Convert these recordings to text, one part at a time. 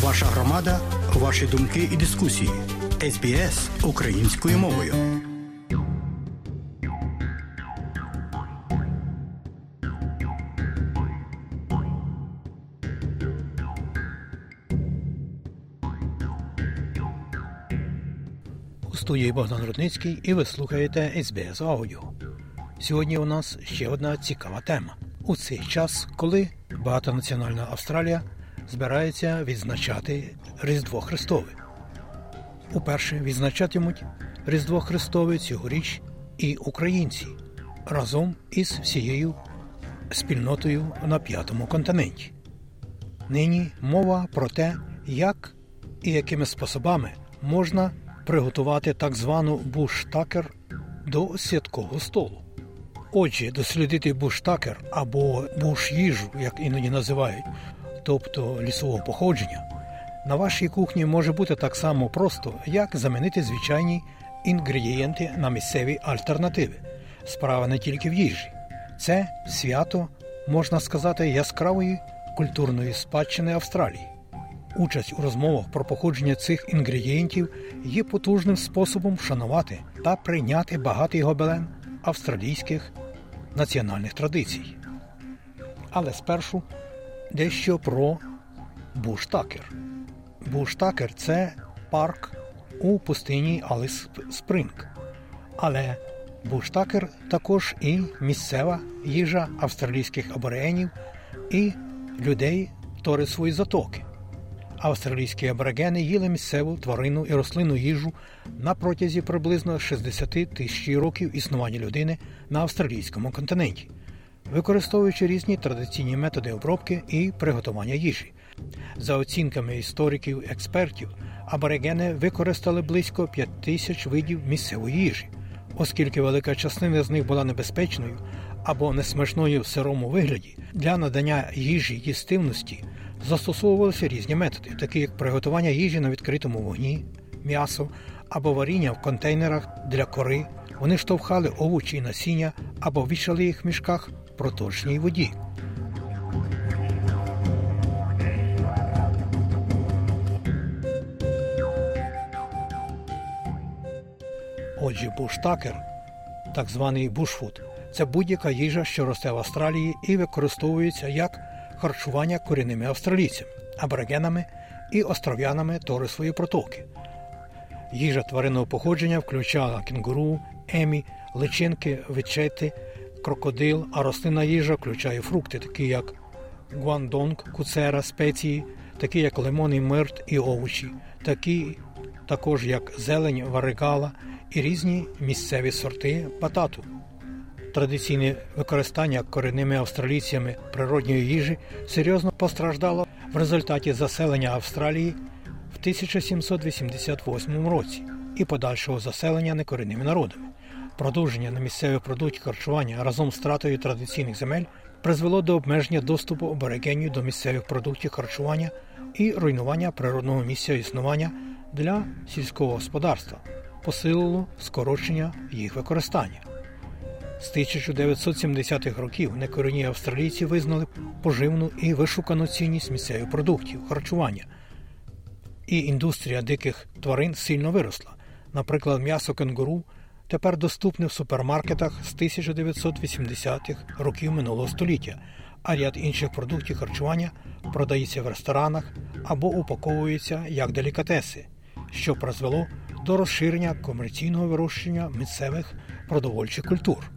Ваша громада, ваші думки і дискусії. СБС українською мовою. У студії Богдан Рудницький і ви слухаєте СБС Аудіо. Сьогодні у нас ще одна цікава тема. У цей час, коли багатонаціональна Австралія збирається відзначати Різдво Христове. Уперше відзначатимуть Різдво Христове цьогоріч і українці разом із всією спільнотою на п'ятому континенті. Нині мова про те, як і якими способами можна приготувати так звану буштакер до святкового столу. Отже, дослідити буштакер або буш-їжу, як іноді називають, тобто лісового походження, на вашій кухні може бути так само просто, як замінити звичайні інгредієнти на місцеві альтернативи. Справа не тільки в їжі. Це свято, можна сказати, яскравої культурної спадщини Австралії. Участь у розмовах про походження цих інгредієнтів є потужним способом вшанувати та прийняти багатий гобелен австралійських національних традицій. Але спершу дещо про Буштакер. Буштакер це парк у пустині Аліс Спринг. Але буштакер також і місцева їжа австралійських аборигенів і людей Торисової затоки. Австралійські аборигени їли місцеву тварину і рослинну їжу на протязі приблизно 60 тисяч років існування людини на австралійському континенті, використовуючи різні традиційні методи обробки і приготування їжі. За оцінками істориків експертів, аборигени використали близько 5 тисяч видів місцевої їжі, оскільки велика частина з них була небезпечною або несмачною в сирому вигляді для надання їжі їстивності застосовувалися різні методи, такі як приготування їжі на відкритому вогні, м'ясо або варіння в контейнерах для кори. Вони штовхали овочі і насіння або вішали їх в мішках проточній воді. Отже, буштакер, так званий бушфуд, це будь-яка їжа, що росте в Австралії і використовується як харчування корінними австралійцями, аборигенами і остров'янами Торисової протоки. Їжа тваринного походження включала кінгуру, емі, личинки, вечети, крокодил, а рослинна їжа включає фрукти, такі як гуандонг, куцера, спеції, такі як лимон і мирт і овочі, такі також як зелень, варигала і різні місцеві сорти батату. Традиційне використання корінними австралійцями природньої їжі серйозно постраждало в результаті заселення Австралії в 1788 році і подальшого заселення некорінними народами. Продовження на місцевих продуктів харчування разом з втратою традиційних земель призвело до обмеження доступу аборигенів до місцевих продуктів харчування і руйнування природного місця існування для сільського господарства, посилило скорочення їх використання. З 1970-х років некорінні австралійці визнали поживну і вишукану цінність місцевих продуктів, харчування. І індустрія диких тварин сильно виросла. Наприклад, м'ясо кенгуру тепер доступне в супермаркетах з 1980-х років минулого століття, а ряд інших продуктів харчування продається в ресторанах або упаковується як делікатеси, що призвело до розширення комерційного вирощення місцевих продовольчих культур.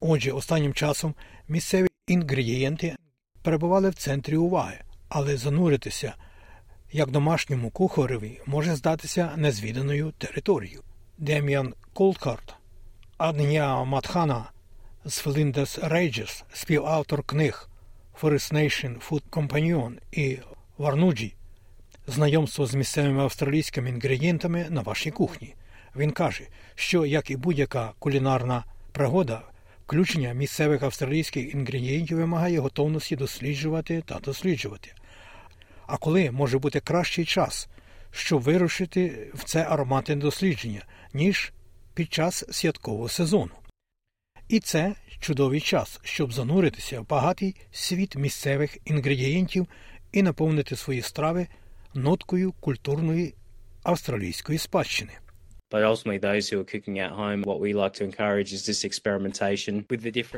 Отже, останнім часом місцеві інгредієнти перебували в центрі уваги, але зануритися як домашньому кухареві може здатися незвіданою територією. Дем'ян Коултхард, Аднямат­хана з Фліндерс Рейнджес, співавтор книг First Nation Food Companion і Варнуджі, знайомство з місцевими австралійськими інгредієнтами на вашій кухні. Він каже, що як і будь-яка кулінарна пригода, включення місцевих австралійських інгредієнтів вимагає готовності досліджувати та досліджувати. А коли може бути кращий час, щоб вирушити в це ароматне дослідження, ніж під час святкового сезону. І це чудовий час, щоб зануритися в багатий світ місцевих інгредієнтів і наповнити свої страви ноткою культурної австралійської спадщини.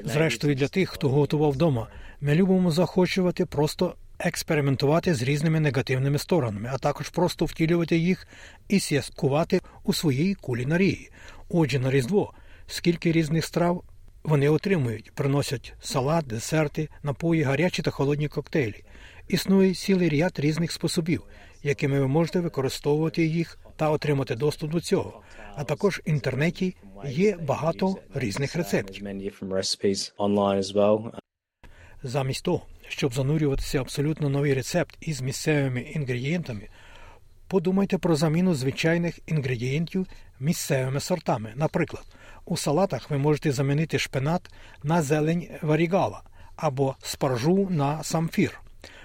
Зрештою, для тих, хто готував вдома, ми любимо захочувати просто експериментувати з різними негативними сторонами, а також просто втілювати їх і святкувати у своїй кулінарії. Отже, на різдво, скільки різних страв вони отримують, приносять салат, десерти, напої, гарячі та холодні коктейлі. Існує цілий ряд різних способів, якими ви можете використовувати їх та отримати доступ до цього. А також в інтернеті є багато різних рецептів. Замість того, щоб занурюватися абсолютно новий рецепт із місцевими інгредієнтами, подумайте про заміну звичайних інгредієнтів місцевими сортами. Наприклад, у салатах ви можете замінити шпинат на зелень варігала або спаржу на самфір.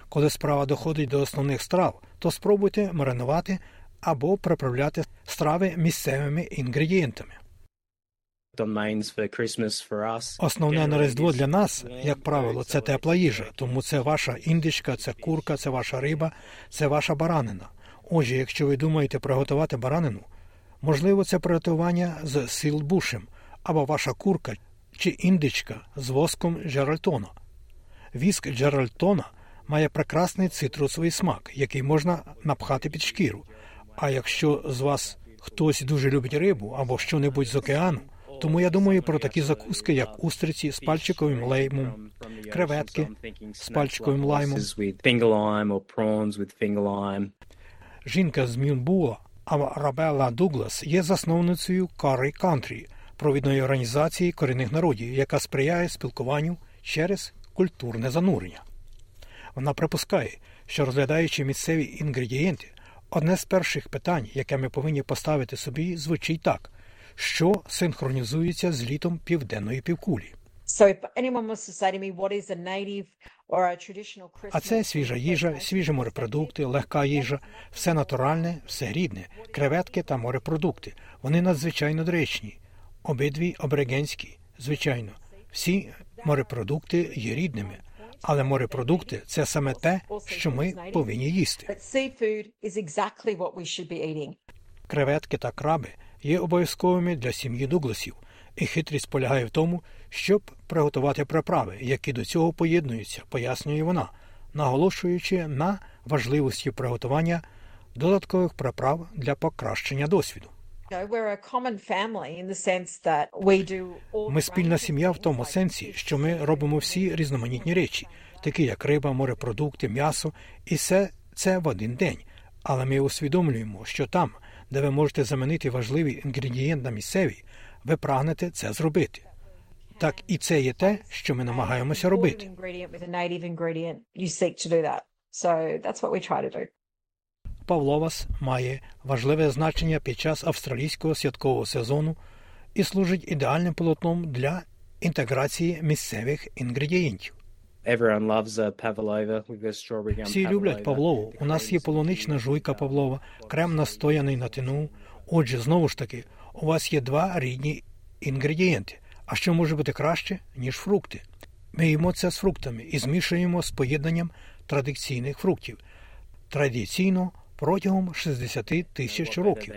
Коли справа доходить до основних страв, то спробуйте маринувати або приправляти страви місцевими інгредієнтами. Основне на Різдво для нас, як правило, це тепла їжа, тому це ваша індичка, це курка, це ваша риба, це ваша баранина. Отже, якщо ви думаєте приготувати баранину, можливо, це приготування з сілбушем, або ваша курка чи індичка з воском Джеральтона. Віск Джеральтона має прекрасний цитрусовий смак, який можна напхати під шкіру. А якщо з вас хтось дуже любить рибу або що-небудь з океану, тому я думаю про такі закуски, як устриці з пальчиковим лаймом, креветки з пальчиковим лаймом. Жінка з Мюнбуа Арабелла Дуглас є засновницею Curry Country, провідної організації корінних народів, яка сприяє спілкуванню через культурне занурення. Вона припускає, що розглядаючи місцеві інгредієнти, одне з перших питань, яке ми повинні поставити собі, звучить так: що синхронізується з літом південної півкулі. А це свіжа їжа, свіжі морепродукти, легка їжа, все натуральне, все рідне, креветки та морепродукти. Вони надзвичайно доречні. Обидві аборигенські, звичайно. Всі морепродукти є рідними, але морепродукти це саме те, що ми повинні їсти. Креветки та краби є обов'язковими для сім'ї Дугласів, і хитрість полягає в тому, щоб приготувати приправи, які до цього поєднуються, пояснює вона, наголошуючи на важливості приготування додаткових приправ для покращення досвіду. Ми спільна сім'я в тому сенсі, що ми робимо всі різноманітні речі, такі як риба, морепродукти, м'ясо, і все це в один день. Але ми усвідомлюємо, що там, де ви можете замінити важливий інгредієнт на місцевий, ви прагнете це зробити. Так і це є те, що ми намагаємося робити. Павловас має важливе значення під час австралійського святкового сезону і служить ідеальним полотном для інтеграції місцевих інгредієнтів. Everyone loves a pavlova. We've got strawberry gum Всі люблять павлову. У нас є полунична жуйка павлова, крем настояний на тину. Отже, знову ж таки, у вас є два рідні інгредієнти. А що може бути краще, ніж фрукти? Ми їмо це з фруктами і змішуємо з поєднанням традиційних фруктів. Традиційно протягом 60 тисяч років.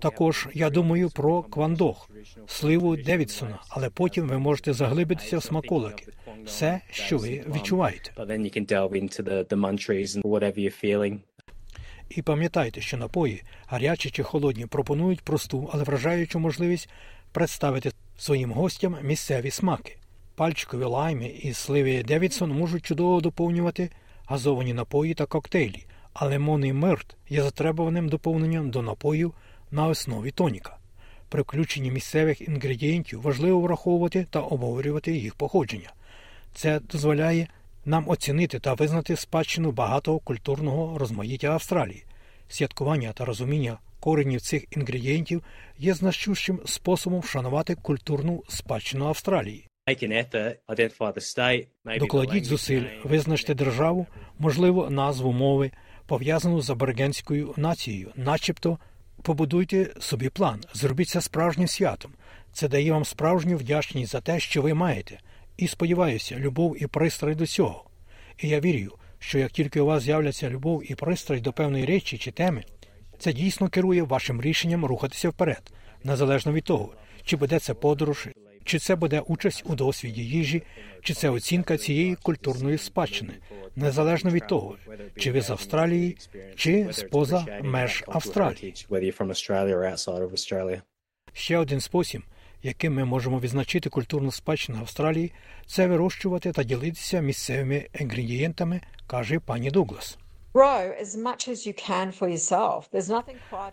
Також я думаю про квандох, сливу Девідсона, але потім ви можете заглибитися в смаколики. Все, що ви відчуваєте. І пам'ятайте, що напої, гарячі чи холодні, пропонують просту, але вражаючу можливість представити своїм гостям місцеві смаки. Пальчикові лайми і сливи Девідсон можуть чудово доповнювати газовані напої та коктейлі, а лимонний мирт є затребуваним доповненням до напоїв на основі тоніка. При включенні місцевих інгредієнтів важливо враховувати та обговорювати їх походження. Це дозволяє нам оцінити та визнати спадщину багатого культурного розмаїття Австралії. Святкування та розуміння коренів цих інгредієнтів є значущим способом вшанувати культурну спадщину Австралії. Докладіть зусиль, визначте державу, можливо, назву мови, пов'язану з аборигенською нацією, начебто побудуйте собі план, зробіть це справжнім святом. Це дає вам справжню вдячність за те, що ви маєте, і сподіваюся, любов і пристрай до цього. І я вірю, що як тільки у вас з'являться любов і пристрай до певної речі чи теми, це дійсно керує вашим рішенням рухатися вперед, незалежно від того, чи буде це подорож, чи це буде участь у досвіді їжі, чи це оцінка цієї культурної спадщини, незалежно від того, чи ви з Австралії, чи з-поза меж Австралії. Ще один спосіб, яким ми можемо відзначити культурну спадщину Австралії, це вирощувати та ділитися місцевими інгредієнтами, каже пані Дуглас.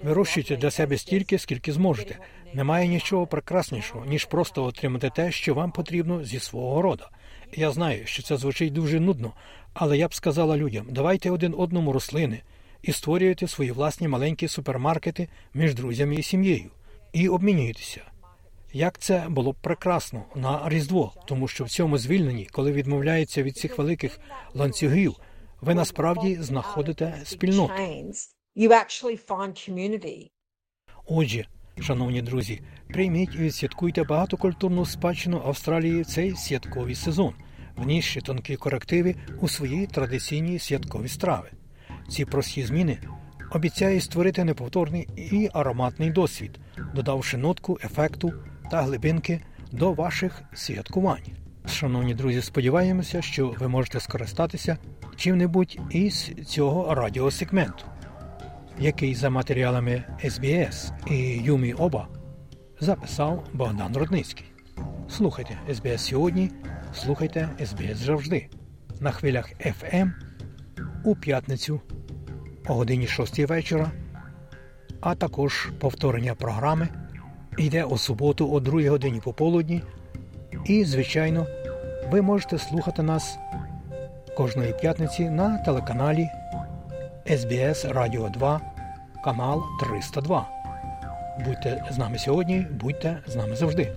Вирощуйте для себе стільки, скільки зможете. Немає нічого прекраснішого, ніж просто отримати те, що вам потрібно зі свого рода. Я знаю, що це звучить дуже нудно, але я б сказала людям: давайте один одному рослини і створюйте свої власні маленькі супермаркети між друзями і сім'єю, і обмінюйтеся. Як це було б прекрасно на Різдво, тому що в цьому звільненні, коли відмовляється від цих великих ланцюгів, ви насправді знаходите спільноту. Отже, шановні друзі, прийміть і відсвяткуйте багатокультурну спадщину Австралії в цей святковий сезон, внісши тонкі корективи у свої традиційні святкові страви. Ці прості зміни обіцяють створити неповторний і ароматний досвід, додавши нотку ефекту та глибинки до ваших святкувань. Шановні друзі, сподіваємося, що ви можете скористатися чим-небудь із цього радіосегменту який за матеріалами СБС і Юмі Оба записав Богдан Рудницький. Слухайте СБС сьогодні, слухайте СБС завжди. На хвилях FM у п'ятницю о годині 6 вечора, а також повторення програми йде у суботу о 2 годині пополудні. І, звичайно, ви можете слухати нас кожної п'ятниці на телеканалі СБС Радіо 2, канал 302. Будьте з нами сьогодні, будьте з нами завжди.